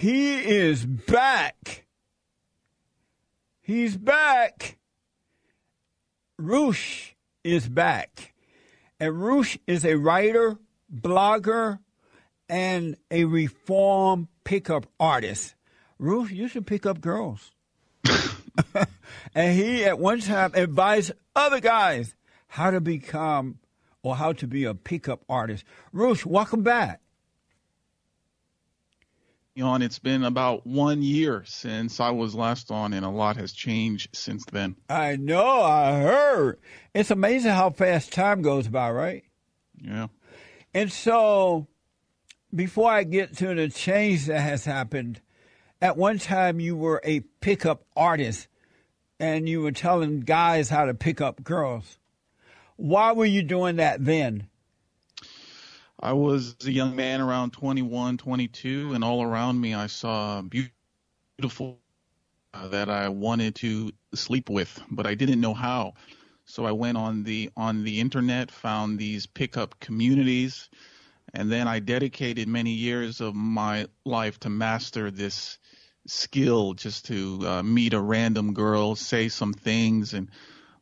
He is back. He's back. Roosh is back. And Roosh is a writer, blogger, and a reform pickup artist. Roosh, you should pick up girls. and he at one time advised other guys how to become or how to be a pickup artist. Roosh, welcome back. On, it's been about one year since I was last on, and a lot has changed since then. I know, I heard. It's amazing how fast time goes by, right? Yeah. And so, before I get to the change that has happened, at one time you were a pickup artist and you were telling guys how to pick up girls. Why were you doing that then? I was a young man around 21, 22, and all around me I saw beautiful uh, that I wanted to sleep with, but I didn't know how. So I went on the on the internet, found these pickup communities, and then I dedicated many years of my life to master this skill, just to uh, meet a random girl, say some things, and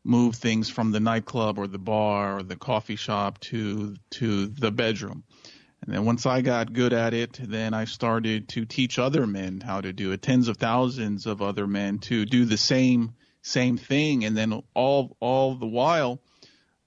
move things from the nightclub or the bar or the coffee shop to to the bedroom. And then once I got good at it, then I started to teach other men how to do it, tens of thousands of other men to do the same same thing. And then all all the while,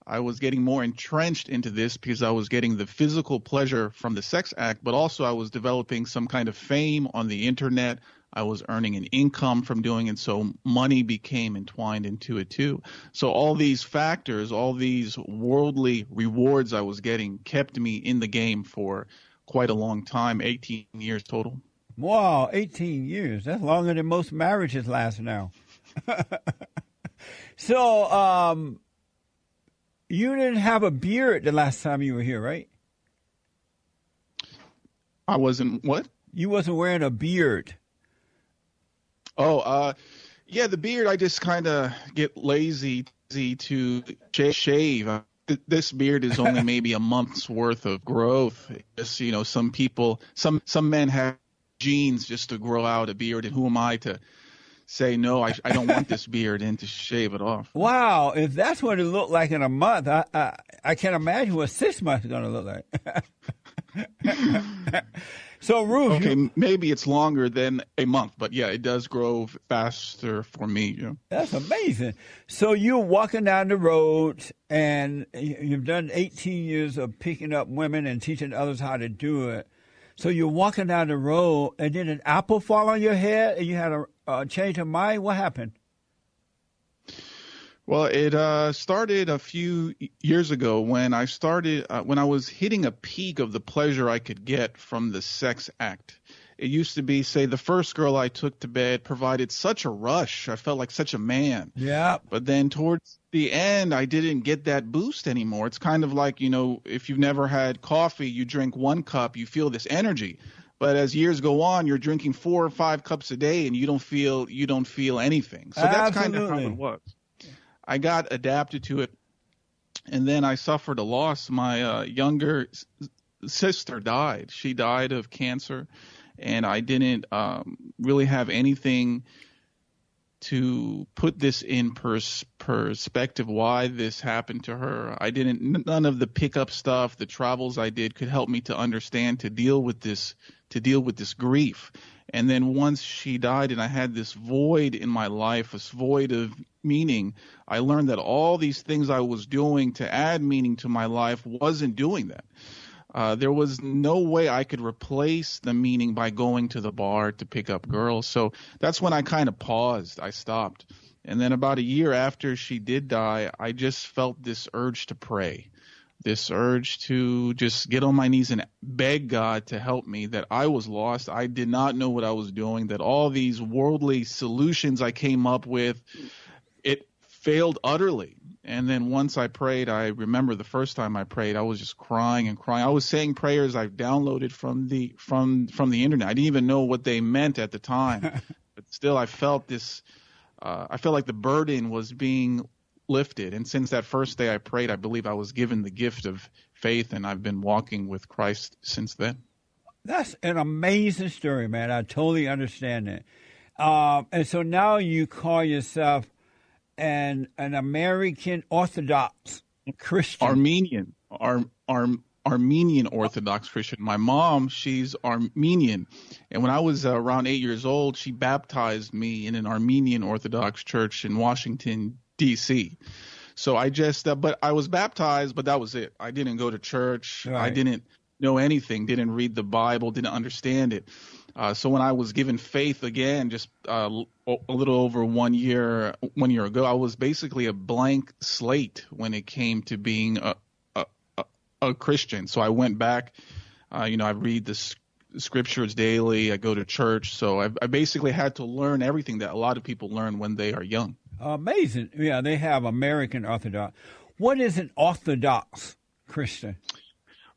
I was getting more entrenched into this because I was getting the physical pleasure from the sex act, but also I was developing some kind of fame on the internet. I was earning an income from doing it, so money became entwined into it too. So all these factors, all these worldly rewards I was getting kept me in the game for quite a long time, 18 years total. Wow, 18 years. That's longer than most marriages last now. so, um, you didn't have a beard the last time you were here, right? I wasn't what? You wasn't wearing a beard. Oh, uh, yeah, the beard. I just kind of get lazy to shave. Uh, this beard is only maybe a month's worth of growth. Just you know, some people, some some men have genes just to grow out a beard, and who am I to say no? I I don't want this beard and to shave it off. Wow, if that's what it looked like in a month, I I, I can't imagine what six months is going to look like. So, Ruth. Okay, you, maybe it's longer than a month, but yeah, it does grow faster for me. Yeah. That's amazing. So, you're walking down the road and you've done 18 years of picking up women and teaching others how to do it. So, you're walking down the road and then an apple fall on your head and you had a, a change of mind. What happened? Well, it uh, started a few years ago when I started uh, when I was hitting a peak of the pleasure I could get from the sex act. It used to be, say, the first girl I took to bed provided such a rush. I felt like such a man. Yeah. But then towards the end, I didn't get that boost anymore. It's kind of like, you know, if you've never had coffee, you drink one cup, you feel this energy. But as years go on, you're drinking four or five cups a day, and you don't feel you don't feel anything. So that's Absolutely. kind of how it was. I got adapted to it, and then I suffered a loss. My uh, younger sister died. She died of cancer, and I didn't um, really have anything to put this in pers- perspective why this happened to her. I didn't none of the pickup stuff, the travels I did could help me to understand to deal with this to deal with this grief. And then once she died and I had this void in my life, this void of meaning, I learned that all these things I was doing to add meaning to my life wasn't doing that. Uh, there was no way I could replace the meaning by going to the bar to pick up girls. So that's when I kind of paused. I stopped. And then about a year after she did die, I just felt this urge to pray this urge to just get on my knees and beg God to help me that I was lost. I did not know what I was doing, that all these worldly solutions I came up with, it failed utterly. And then once I prayed, I remember the first time I prayed, I was just crying and crying. I was saying prayers I've downloaded from the from from the internet. I didn't even know what they meant at the time, but still I felt this uh, I felt like the burden was being lifted. And since that first day I prayed, I believe I was given the gift of faith, and I've been walking with Christ since then. That's an amazing story, man. I totally understand it. Um, and so now you call yourself an an American Orthodox Christian. Armenian. Ar, Ar, Armenian Orthodox Christian. My mom, she's Armenian. And when I was uh, around eight years old, she baptized me in an Armenian Orthodox church in Washington, D.C. So I just, uh, but I was baptized, but that was it. I didn't go to church. Right. I didn't know anything, didn't read the Bible, didn't understand it. Uh, so when I was given faith again, just uh, a little over one year one year ago, I was basically a blank slate when it came to being a a, a Christian. So I went back. Uh, you know, I read the scriptures daily. I go to church. So I, I basically had to learn everything that a lot of people learn when they are young. Amazing. Yeah, they have American Orthodox. What is an Orthodox Christian?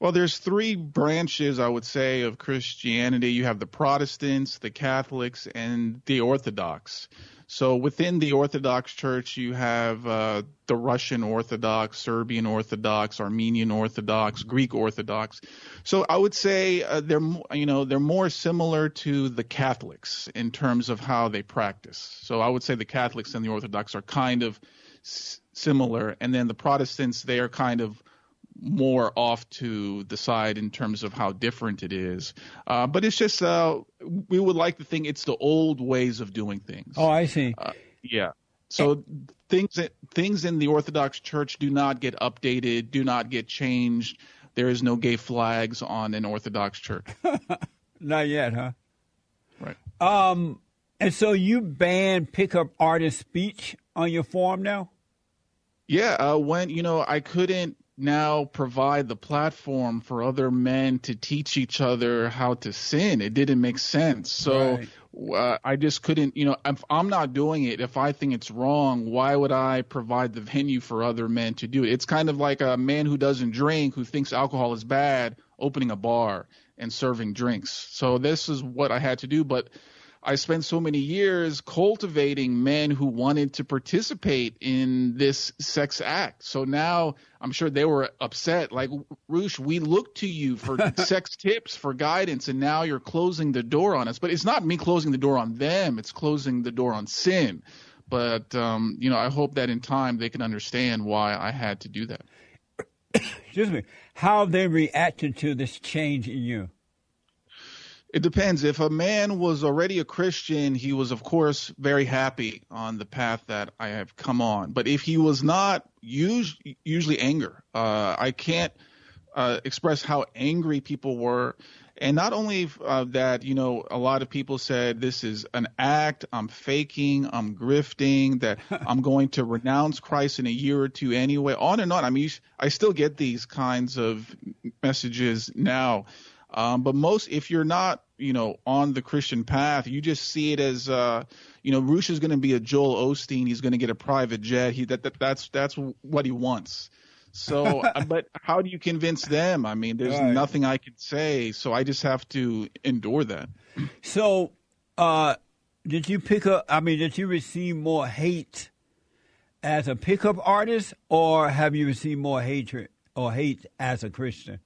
Well, there's three branches, I would say, of Christianity. You have the Protestants, the Catholics, and the Orthodox. So within the Orthodox Church, you have uh, the Russian Orthodox, Serbian Orthodox, Armenian Orthodox, Greek Orthodox. So I would say uh, they're you know they're more similar to the Catholics in terms of how they practice. So I would say the Catholics and the Orthodox are kind of s- similar, and then the Protestants they are kind of more off to the side in terms of how different it is. Uh, but it's just uh, we would like to think it's the old ways of doing things. Oh, I see. Uh, yeah. So things things in the Orthodox Church do not get updated, do not get changed. There is no gay flags on an Orthodox church. not yet, huh? Right. Um, and so you ban pickup artist speech on your form now? Yeah, uh, when you know I couldn't now provide the platform for other men to teach each other how to sin. It didn't make sense. So right. uh, I just couldn't, you know, if I'm not doing it, if I think it's wrong, why would I provide the venue for other men to do it? It's kind of like a man who doesn't drink, who thinks alcohol is bad, opening a bar and serving drinks. So this is what I had to do. But I spent so many years cultivating men who wanted to participate in this sex act. So now I'm sure they were upset. Like, Roosh, we look to you for sex tips, for guidance, and now you're closing the door on us. But it's not me closing the door on them, it's closing the door on sin. But, um, you know, I hope that in time they can understand why I had to do that. Excuse me. How have they reacted to this change in you? It depends. If a man was already a Christian, he was, of course, very happy on the path that I have come on. But if he was not, usually, usually anger. Uh, I can't uh, express how angry people were. And not only uh, that, you know, a lot of people said this is an act, I'm faking, I'm grifting, that I'm going to renounce Christ in a year or two anyway, on and on. I mean, I still get these kinds of messages now. Um, but most, if you're not, you know, on the Christian path, you just see it as, uh, you know, Roosh is going to be a Joel Osteen. He's going to get a private jet. He that, that that's that's what he wants. So, uh, but how do you convince them? I mean, there's right. nothing I can say, so I just have to endure that. So, uh, did you pick up? I mean, did you receive more hate as a pickup artist, or have you received more hatred or hate as a Christian?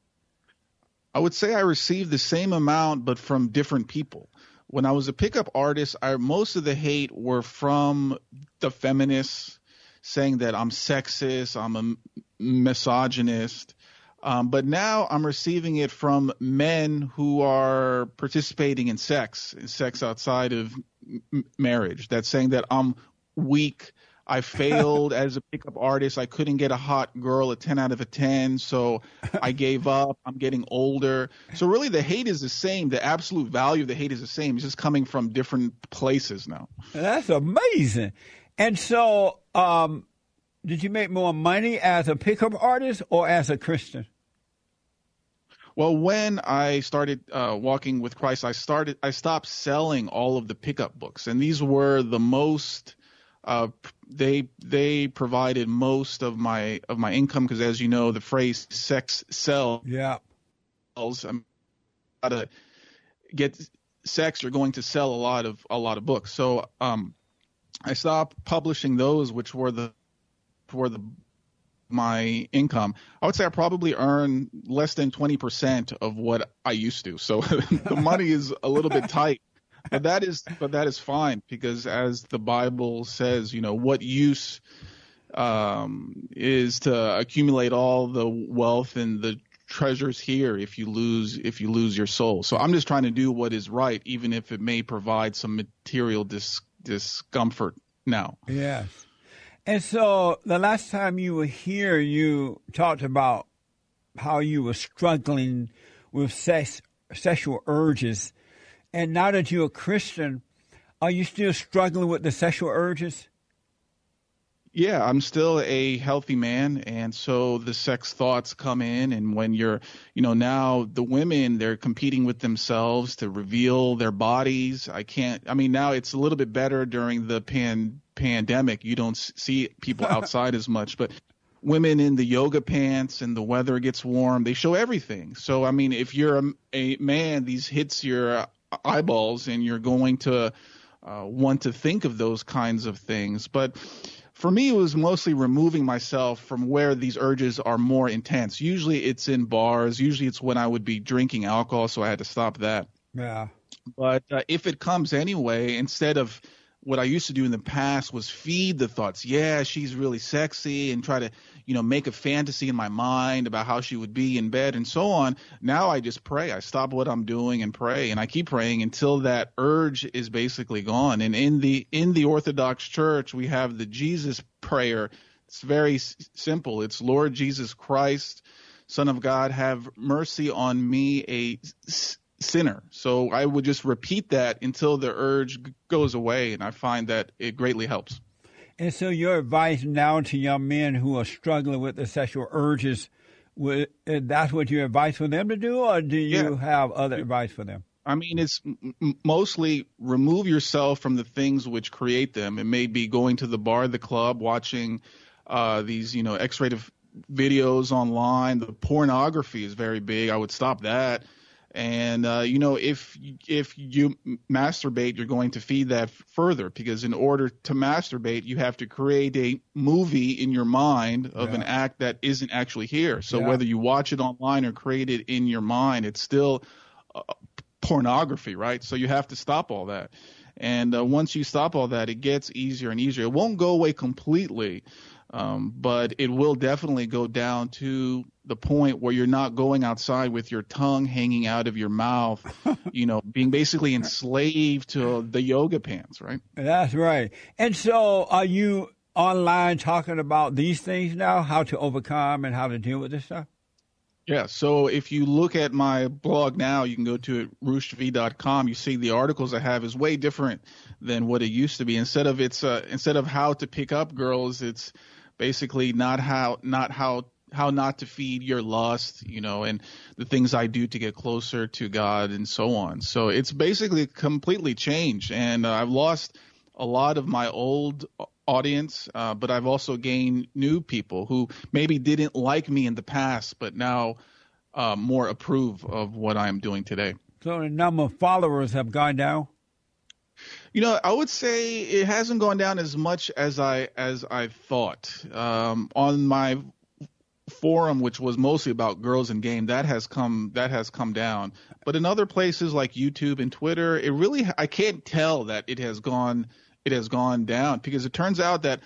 I would say I received the same amount, but from different people. When I was a pickup artist, I, most of the hate were from the feminists saying that I'm sexist, I'm a misogynist. Um, but now I'm receiving it from men who are participating in sex, sex outside of m- marriage. That's saying that I'm weak, I failed as a pickup artist. I couldn't get a hot girl a 10 out of a 10, so I gave up. I'm getting older. So really the hate is the same. The absolute value of the hate is the same. It's just coming from different places now. That's amazing. And so um, did you make more money as a pickup artist or as a Christian? Well, when I started uh, walking with Christ, I started I stopped selling all of the pickup books, and these were the most uh, they they provided most of my of my income because, as you know, the phrase "sex sells." Yeah. I'm to get sex. You're going to sell a lot of a lot of books. So um, I stopped publishing those, which were the were the my income, I would say I probably earn less than 20% of what I used to. So the money is a little bit tight. But that is but that is fine because as the Bible says, you know, what use um, is to accumulate all the wealth and the treasures here if you lose if you lose your soul. So I'm just trying to do what is right, even if it may provide some material dis- discomfort now. Yes. And so the last time you were here, you talked about how you were struggling with sex, sexual urges. And now that you're a Christian, are you still struggling with the sexual urges? Yeah, I'm still a healthy man, and so the sex thoughts come in, and when you're, you know, now the women they're competing with themselves to reveal their bodies. I can't. I mean, now it's a little bit better during the pan pandemic. You don't see people outside as much, but women in the yoga pants and the weather gets warm, they show everything. So I mean, if you're a, a man, these hits your eyeballs, and you're going to uh, want to think of those kinds of things, but for me, it was mostly removing myself from where these urges are more intense. Usually it's in bars. Usually it's when I would be drinking alcohol, so I had to stop that. Yeah. But uh, if it comes anyway, instead of what I used to do in the past was feed the thoughts. Yeah, she's really sexy and try to, you know, make a fantasy in my mind about how she would be in bed and so on. Now I just pray. I stop what I'm doing and pray and I keep praying until that urge is basically gone. And in the in the Orthodox Church, we have the Jesus prayer. It's very s- simple. It's Lord Jesus Christ, Son of God, have mercy on me a sinner. So I would just repeat that until the urge goes away, and I find that it greatly helps. And so, your advice now to young men who are struggling with the sexual urges, that's what your advice for them to do, or do you yeah. have other advice for them? I mean, it's m- mostly remove yourself from the things which create them. It may be going to the bar, the club, watching uh, these, you know, X-rated videos online. The pornography is very big. I would stop that. And uh, you know, if if you masturbate, you're going to feed that further because in order to masturbate, you have to create a movie in your mind of yeah. an act that isn't actually here. So yeah. whether you watch it online or create it in your mind, it's still uh, pornography, right? So you have to stop all that. And uh, once you stop all that, it gets easier and easier. It won't go away completely, um, but it will definitely go down to the point where you're not going outside with your tongue hanging out of your mouth, you know, being basically enslaved to the yoga pants, right? That's right. And so are you online talking about these things now, how to overcome and how to deal with this stuff? Yeah, so if you look at my blog now, you can go to it, RooshV.com. You see the articles I have is way different than what it used to be. Instead of it's uh, instead of how to pick up girls, it's basically not how not how how not to feed your lust, you know, and the things I do to get closer to God and so on. So it's basically completely changed, and uh, I've lost a lot of my old audience, uh, but I've also gained new people who maybe didn't like me in the past, but now uh, more approve of what I'm doing today. So the number of followers have gone down. You know, I would say it hasn't gone down as much as I as I thought. Um, on my forum, which was mostly about girls and game, that has come that has come down. But in other places like YouTube and Twitter, it really I can't tell that it has gone it has gone down because it turns out that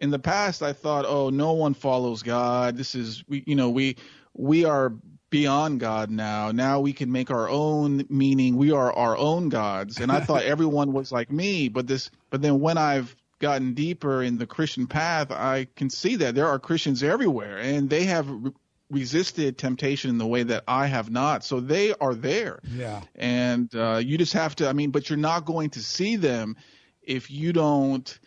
in the past I thought, oh, no one follows God. This is we you know we we are beyond God now. Now we can make our own meaning. We are our own gods. And I thought everyone was like me, but this, but then when I've gotten deeper in the Christian path, I can see that there are Christians everywhere and they have re- resisted temptation in the way that I have not. So they are there. Yeah. And uh, you just have to, I mean, but you're not going to see them if you don't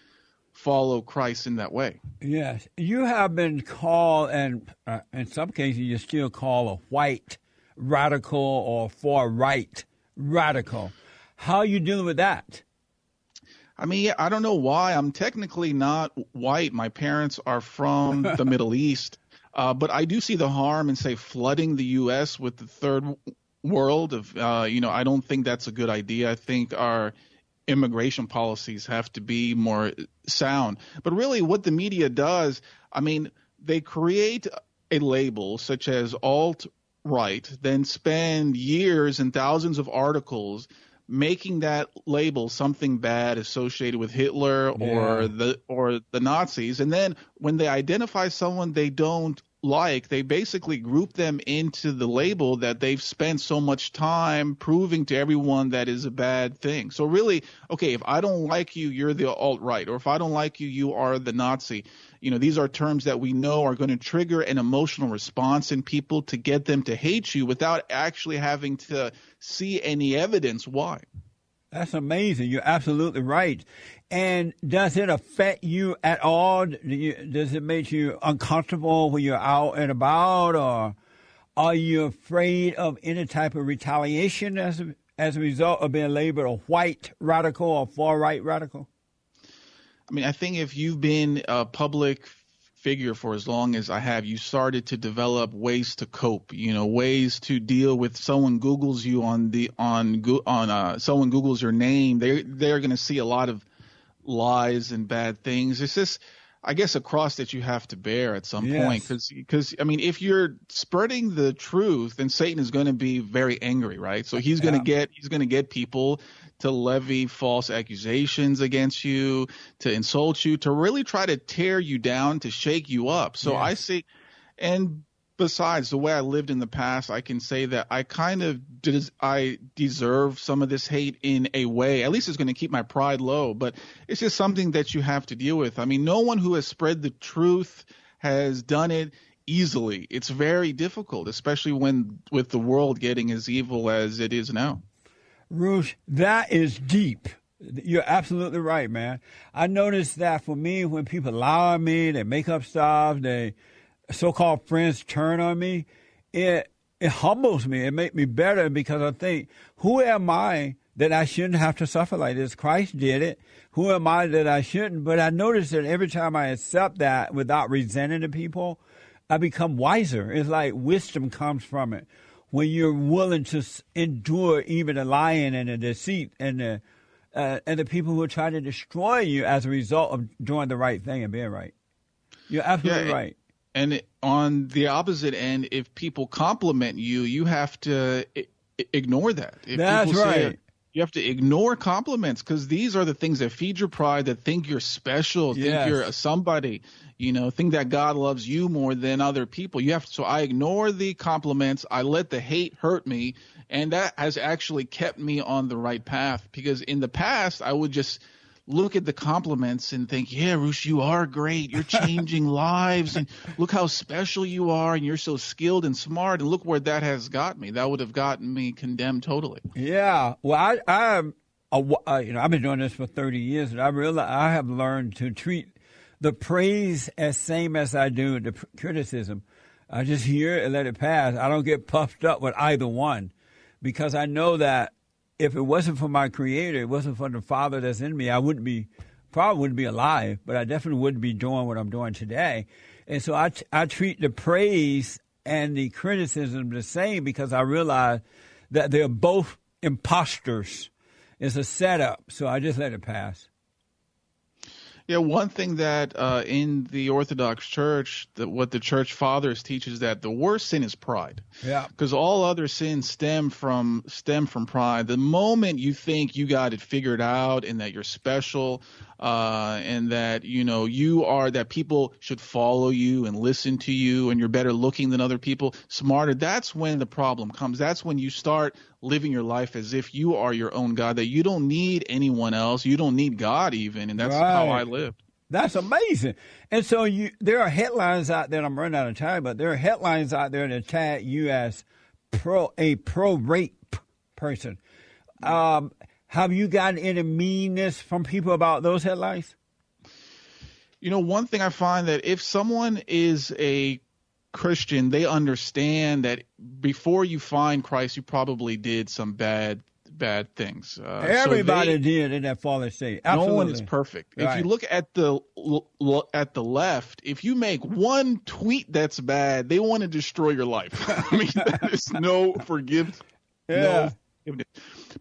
follow Christ in that way. Yes, you have been called, and uh, in some cases, you still call a white radical or far right radical. How are you dealing with that? I mean, I don't know why. I'm technically not white. My parents are from the Middle East, uh, but I do see the harm in, say, flooding the U.S. with the third world. Of uh, you know, I don't think that's a good idea. I think our immigration policies have to be more sound. But really, what the media does, I mean, they create a label such as alt right, then spend years and thousands of articles making that label something bad associated with Hitler or Yeah. the or the Nazis and then when they identify someone they don't like they basically group them into the label that they've spent so much time proving to everyone that is a bad thing. So really, okay, if I don't like you, you're the alt right or if I don't like you, you are the Nazi. You know, these are terms that we know are going to trigger an emotional response in people to get them to hate you without actually having to see any evidence why. That's amazing. You're absolutely right. And does it affect you at all? Do you, does it make you uncomfortable when you're out and about, or are you afraid of any type of retaliation as a, as a result of being labeled a white radical or far right radical? I mean, I think if you've been a public figure for as long as I have, you started to develop ways to cope. You know, ways to deal with someone Google's you on the on on uh, someone Google's your name. They they're going to see a lot of lies and bad things. It's just. I guess a cross that you have to bear at some Yes. point, because because I mean, if you're spreading the truth, then Satan is going to be very angry, right? So he's going to Yeah. get he's going to get people to levy false accusations against you, to insult you, to really try to tear you down, to shake you up. So Yes. I see, and besides the way I lived in the past, I can say that I kind of des- I deserve some of this hate in a way. At least it's going to keep my pride low, but it's just something that you have to deal with. I mean, no one who has spread the truth has done it easily. It's very difficult, especially when with the world getting as evil as it is now. Roosh, that is deep. You're absolutely right, man. I noticed that for me, when people lie on me, they make up stuff, they so-called friends turn on me, it it humbles me. It makes me better because I think, who am I that I shouldn't have to suffer like this? Christ did it. Who am I that I shouldn't? But I notice that every time I accept that without resenting the people, I become wiser. It's like wisdom comes from it. When you're willing to endure even the lying and the deceit and the uh, and the people who are trying to destroy you as a result of doing the right thing and being right. You're absolutely Yeah, right. And on the opposite end, if people compliment you, you have to I- ignore that. If That's people say- right. you have to ignore compliments because these are the things that feed your pride, that think you're special, think you're a somebody, you know, think that God loves you more than other people. You have to, so I ignore the compliments. I let the hate hurt me. And that has actually kept me on the right path because in the past, I would just look at the compliments and think, yeah, Roosh, you are great. You're changing lives and look how special you are and you're so skilled and smart. And look where that has got me. That would have gotten me condemned totally. Yeah. Well, I, I'm. A, uh, you know, I've been doing this for 30 years, and I realize I have learned to treat the praise as same as I do the criticism. I just hear it and let it pass. I don't get puffed up with either one because I know that if it wasn't for my creator, it wasn't for the father that's in me, I wouldn't be, probably wouldn't be alive, but I definitely wouldn't be doing what I'm doing today. And so I, treat the praise and the criticism the same because I realize that they're both imposters. It's a setup, so I just let it pass. Yeah, one thing that uh, in the Orthodox Church, that what the Church Fathers teach is that the worst sin is pride. Yeah. Because all other sins stem from stem from pride. The moment you think you got it figured out and that you're special, uh, and that you know you are that people should follow you and listen to you, and you're better looking than other people, smarter. That's when the problem comes. That's when you start living your life as if you are your own God. That you don't need anyone else. You don't need God even, and that's how I Right. lived. That's amazing. And so you, there are headlines out there. I'm running out of time, but there are headlines out there that tag you as pro a pro rape person. Um, have you gotten any meanness from people about those headlines? You know, one thing I find that if someone is a Christian, they understand that before you find Christ, you probably did some bad bad things. Uh, so Everybody they- did in that fallen state. Absolutely. no one is perfect. If you look at the l- l- at the left, if you make one tweet that's bad, they want to destroy your life. I mean, that is no forgive. Yeah. No forgiveness.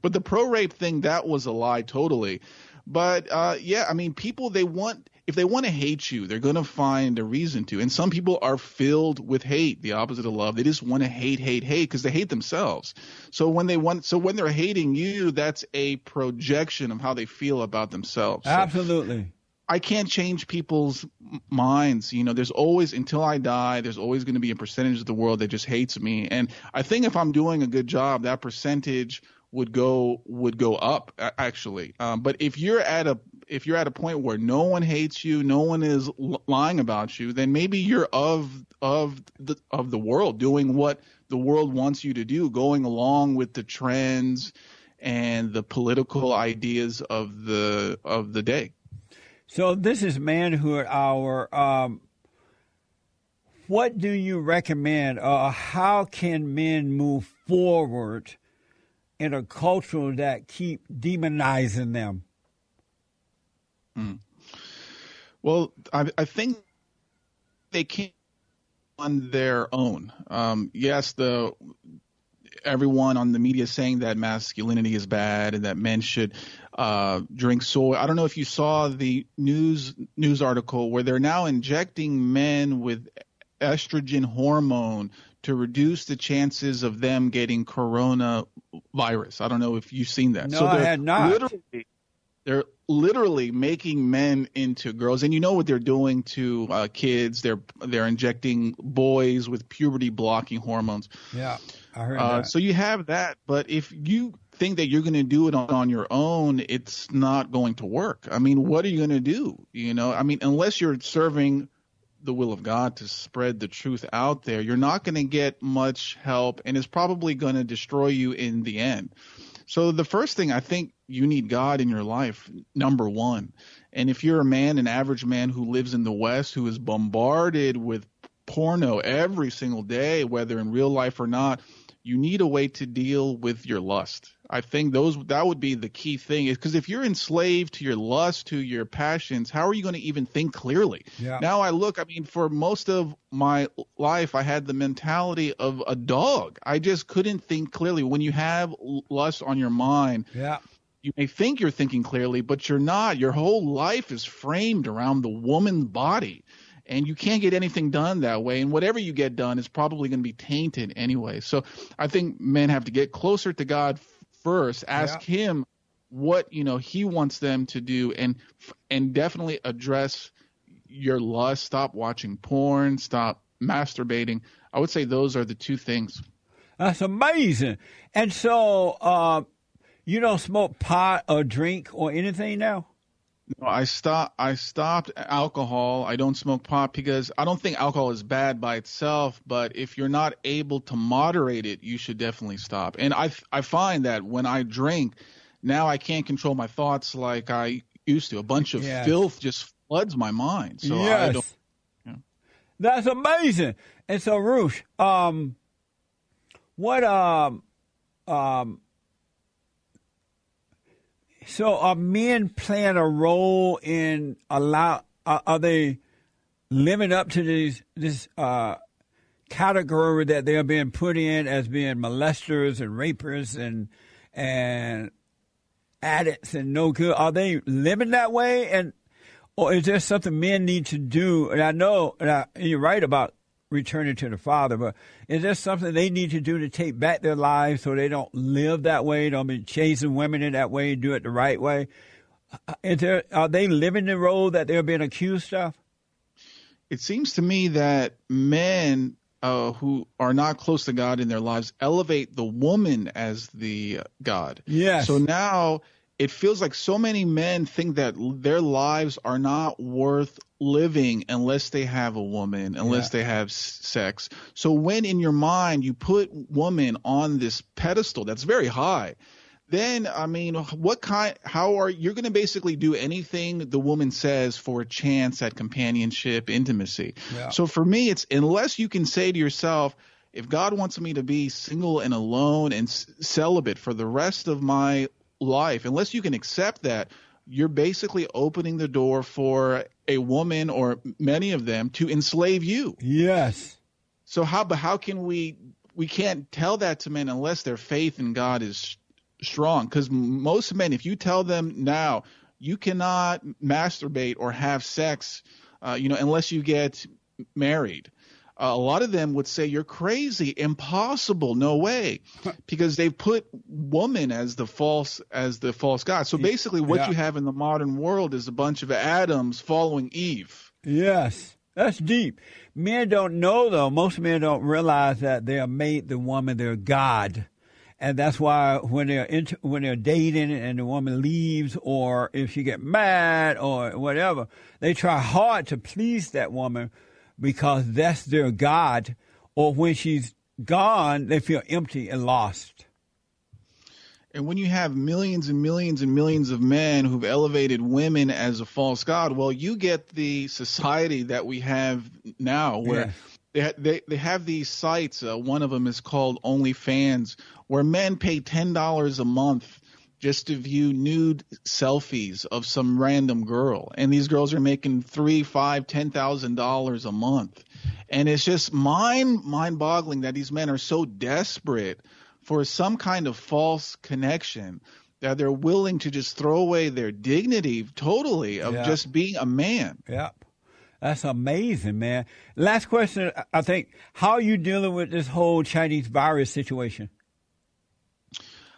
But the pro rape thing, that was a lie totally. But uh, yeah, I mean, people they want if they want to hate you, they're going to find a reason to. And some people are filled with hate, the opposite of love. They just want to hate, hate, hate because they hate themselves. So when they want, so when they're hating you, that's a projection of how they feel about themselves. So Absolutely. I can't change people's minds. You know, there's always until I die, there's always going to be a percentage of the world that just hates me. And I think if I'm doing a good job, that percentage would go would go up actually. Um, but if you're at a if you're at a point where no one hates you, no one is l- lying about you, then maybe you're of of the of the world, doing what the world wants you to do, going along with the trends and the political ideas of the of the day. So this is manhood hour. Um, what do you recommend? Uh, how can men move forward in a culture that keep demonizing them? Mm. Well, I, I, think they can on their own. Um, yes, the everyone on the media saying that masculinity is bad and that men should uh, drink soy. I don't know if you saw the news news article where they're now injecting men with estrogen hormone to reduce the chances of them getting coronavirus. I don't know if you've seen that. No, so I had not. Literally, they're literally making men into girls, and you know what they're doing to uh, kids. They're they're injecting boys with puberty blocking hormones. Yeah, I heard uh, that. So you have that, but if you think that you're going to do it on, on your own, it's not going to work. I mean, what are you going to do? You know, I mean, unless you're serving the will of God to spread the truth out there, you're not going to get much help, and it's probably going to destroy you in the end. So the first thing I think you need God in your life, number one. And if you're a man, an average man who lives in the West, who is bombarded with porno every single day, whether in real life or not, you need a way to deal with your lust. I think those that would be the key thing is because if you're enslaved to your lust, to your passions, how are you going to even think clearly? Yeah. Now I look, I mean, for most of my life, I had the mentality of a dog. I just couldn't think clearly. When you have lust on your mind, yeah. You may think you're thinking clearly, but you're not. Your whole life is framed around the woman's body and you can't get anything done that way. And whatever you get done is probably going to be tainted anyway. So I think men have to get closer to God first. Ask yeah. Him what you know He wants them to do, and and definitely address your lust. Stop watching porn. Stop masturbating. I would say those are the two things. That's amazing. And so, uh, you don't smoke pot or drink or anything now? No, I stopped. I stopped alcohol. I don't smoke pot because I don't think alcohol is bad by itself. But if you're not able to moderate it, you should definitely stop. And I I find that when I drink, now I can't control my thoughts like I used to. A bunch of yes. filth just floods my mind. So yes. I don't. That's amazing. And so, Rush, um, what um, um, so are men playing a role in allow? Uh, are they living up to these this uh, category that they're being put in as being molesters and rapers and and addicts and no good? Are they living that way? And or is there something men need to do? And I know, and, I, you're right about returning to the Father. But is there something they need to do to take back their lives so they don't live that way, don't be chasing women in that way, do it the right way? Uh, is there, are they living the role that they're being accused of? It seems to me that men uh, who are not close to God in their lives elevate the woman as the God. Yes. So now it feels like so many men think that their lives are not worth living unless they have a woman, unless yeah. they have sex. So when in your mind you put woman on this pedestal that's very high, then I mean, what kind? How are you're going to basically do anything the woman says for a chance at companionship, intimacy? Yeah. So for me, it's unless you can say to yourself, if God wants me to be single and alone and celibate for the rest of my life, unless you can accept that, you're basically opening the door for a woman or many of them to enslave you. Yes. So how but how can we we can't tell that to men unless their faith in God is strong cuz most men if you tell them now you cannot masturbate or have sex, uh, you know, unless you get married. Uh, a lot of them would say you're crazy, impossible, no way, because they've put woman as the false as the false god. So basically, what Yeah. you have in the modern world is a bunch of Adams following Eve. Yes, that's deep. Men don't know though. Most men don't realize that they are made the woman their god, and that's why when they're into, when they're dating and the woman leaves, or if she get mad or whatever, they try hard to please that woman because that's their god. Or when she's gone, they feel empty and lost. And when you have millions and millions and millions of men who've elevated women as a false god, well, you get the society that we have now, where Yeah. they, they they have these sites. Uh, one of them is called OnlyFans, where men pay ten dollars a month just to view nude selfies of some random girl, and these girls are making three, five, ten thousand dollars a month, and it's just mind mind boggling that these men are so desperate for some kind of false connection that they're willing to just throw away their dignity totally of Yeah. just being a man. Yep. That's amazing, man. Last question, I think. How are you dealing with this whole Chinese virus situation?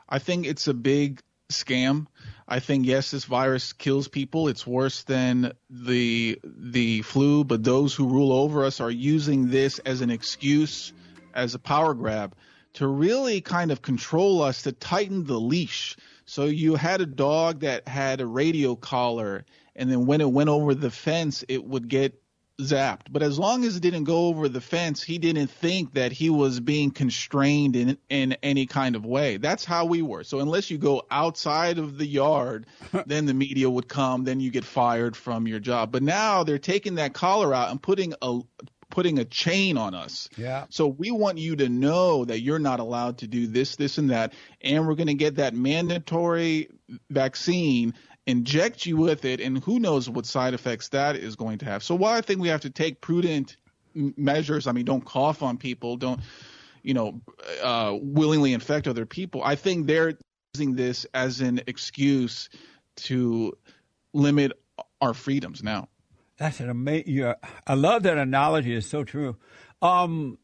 I think it's a big scam. I think yes, this virus kills people. It's worse than the the flu, but those who rule over us are using this as an excuse, as a power grab, to really kind of control us, to tighten the leash. So you had a dog that had a radio collar, and then when it went over the fence, it would get zapped. But as long as it didn't go over the fence, he didn't think that he was being constrained in in any kind of way. That's how we were. So unless you go outside of the yard, then the media would come, then you get fired from your job. But now they're taking that collar out and putting a putting a chain on us. Yeah. So we want you to know that you're not allowed to do this, this, and that, and we're going to get that mandatory vaccine, inject you with it, and who knows what side effects that is going to have. So while I think we have to take prudent measures, I mean, don't cough on people, don't, you know, uh, willingly infect other people. I think they're using this as an excuse to limit our freedoms now. That's an amazing. I love that analogy. It's so true. Um,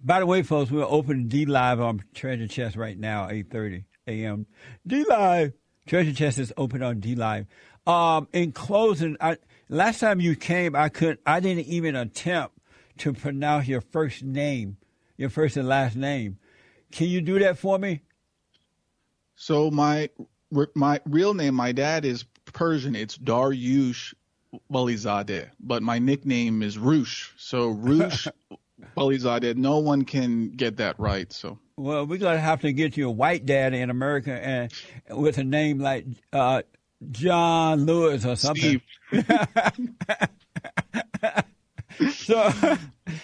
by the way, folks, we're opening DLive on Treasure Chest right now, eight thirty a.m. DLive Treasure Chest is open on DLive. Um, in closing, I, last time you came, I couldn't. I didn't even attempt to pronounce your first name, your first and last name. Can you do that for me? So my my real name, my dad is Persian. It's Daryush Valizadeh, but my nickname is Roosh. So Roosh Valizadeh. No one can get that right. So Well, we're gonna have to get you a white dad in America and with a name like uh, John Lewis or something. Steve, So,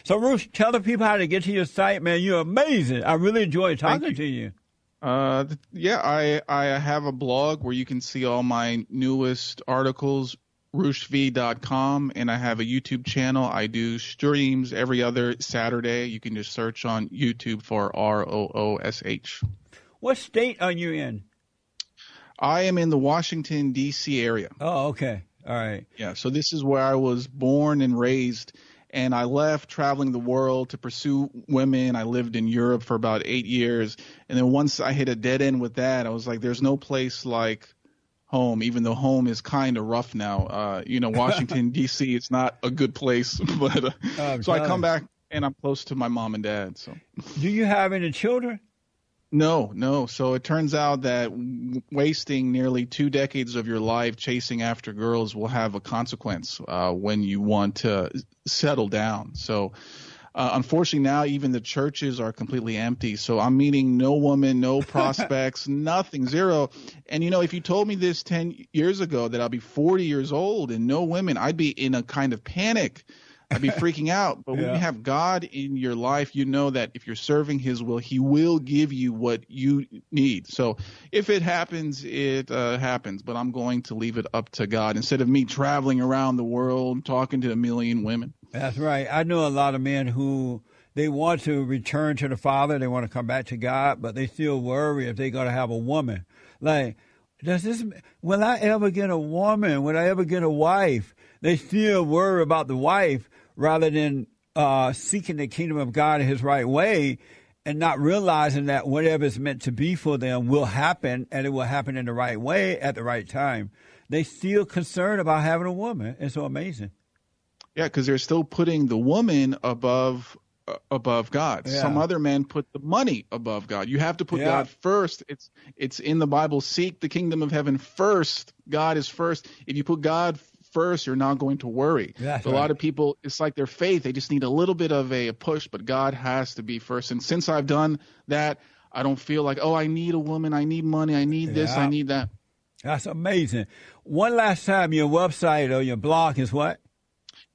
so Ruth, tell the people how to get to your site, man. You're amazing. I really enjoyed talking you. to you. uh, yeah, I I have a blog where you can see all my newest articles. RooshV.com, and I have a YouTube channel. I do streams every other Saturday. You can just search on YouTube for R O O S H. What state are you in? I am in the Washington D.C. area. Oh, okay. All right. Yeah, so this is where I was born and raised, and I left traveling the world to pursue women. I lived in Europe for about eight years, and then once I hit a dead end with that, I was like, "There's no place like home." Even though home is kind of rough now, uh, you know, Washington D.C. It's not a good place, but uh, I'm so I come back and I'm close to my mom and dad. So Do you have any children? no, no. So it turns out that w- wasting nearly two decades of your life chasing after girls will have a consequence uh, when you want to settle down. So. Uh, unfortunately, now even the churches are completely empty. So I'm meeting no woman, no prospects, nothing, zero. And you know, if you told me this 10 years ago that I'll be 40 years old and no women, I'd be in a kind of panic. I'd be freaking out. But when you have God in your life, you know that if you're serving His will, He will give you what you need. So if it happens, it uh, happens. But I'm going to leave it up to God instead of me traveling around the world talking to a million women. That's right. I know a lot of men who they want to return to the Father, they want to come back to God, but they still worry if they're going to have a woman. Like Does this? Will I ever get a woman? Will I ever get a wife? They still worry about the wife rather than uh, seeking the kingdom of God in His right way, and not realizing that whatever is meant to be for them will happen, and it will happen in the right way at the right time. They still concerned about having a woman. It's so amazing. Yeah, because they're still putting the woman above uh, above God. Yeah. Some other men put the money above God. You have to put Yeah. God first. It's it's in the Bible. Seek the kingdom of heaven first. God is first. If you put God first, you're not going to worry. That's a right. lot of people, it's like their faith. They just need a little bit of a, a push, but God has to be first. And since I've done that, I don't feel like, oh, I need a woman. I need money. I need this. Yeah. I need that. That's amazing. One last time, your website or your blog is what?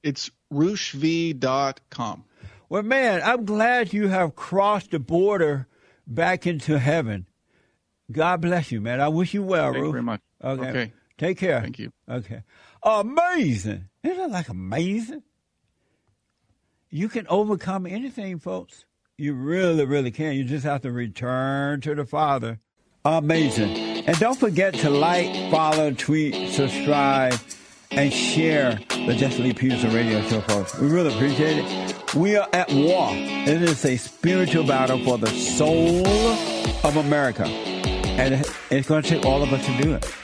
It's RooshV.com. Well, man, I'm glad you have crossed the border back into heaven. God bless you, man. I wish you well, Thank you very much. Okay. Okay. Take care. Thank you. Okay. Amazing. Isn't that like amazing? You can overcome anything, folks. You really, really can. You just have to return to the Father. Amazing. And don't forget to like, follow, tweet, subscribe, and share the Jesse Lee Peterson radio show, folks. We really appreciate it. We are at war. It is a spiritual battle for the soul of America. And it's going to take all of us to do it.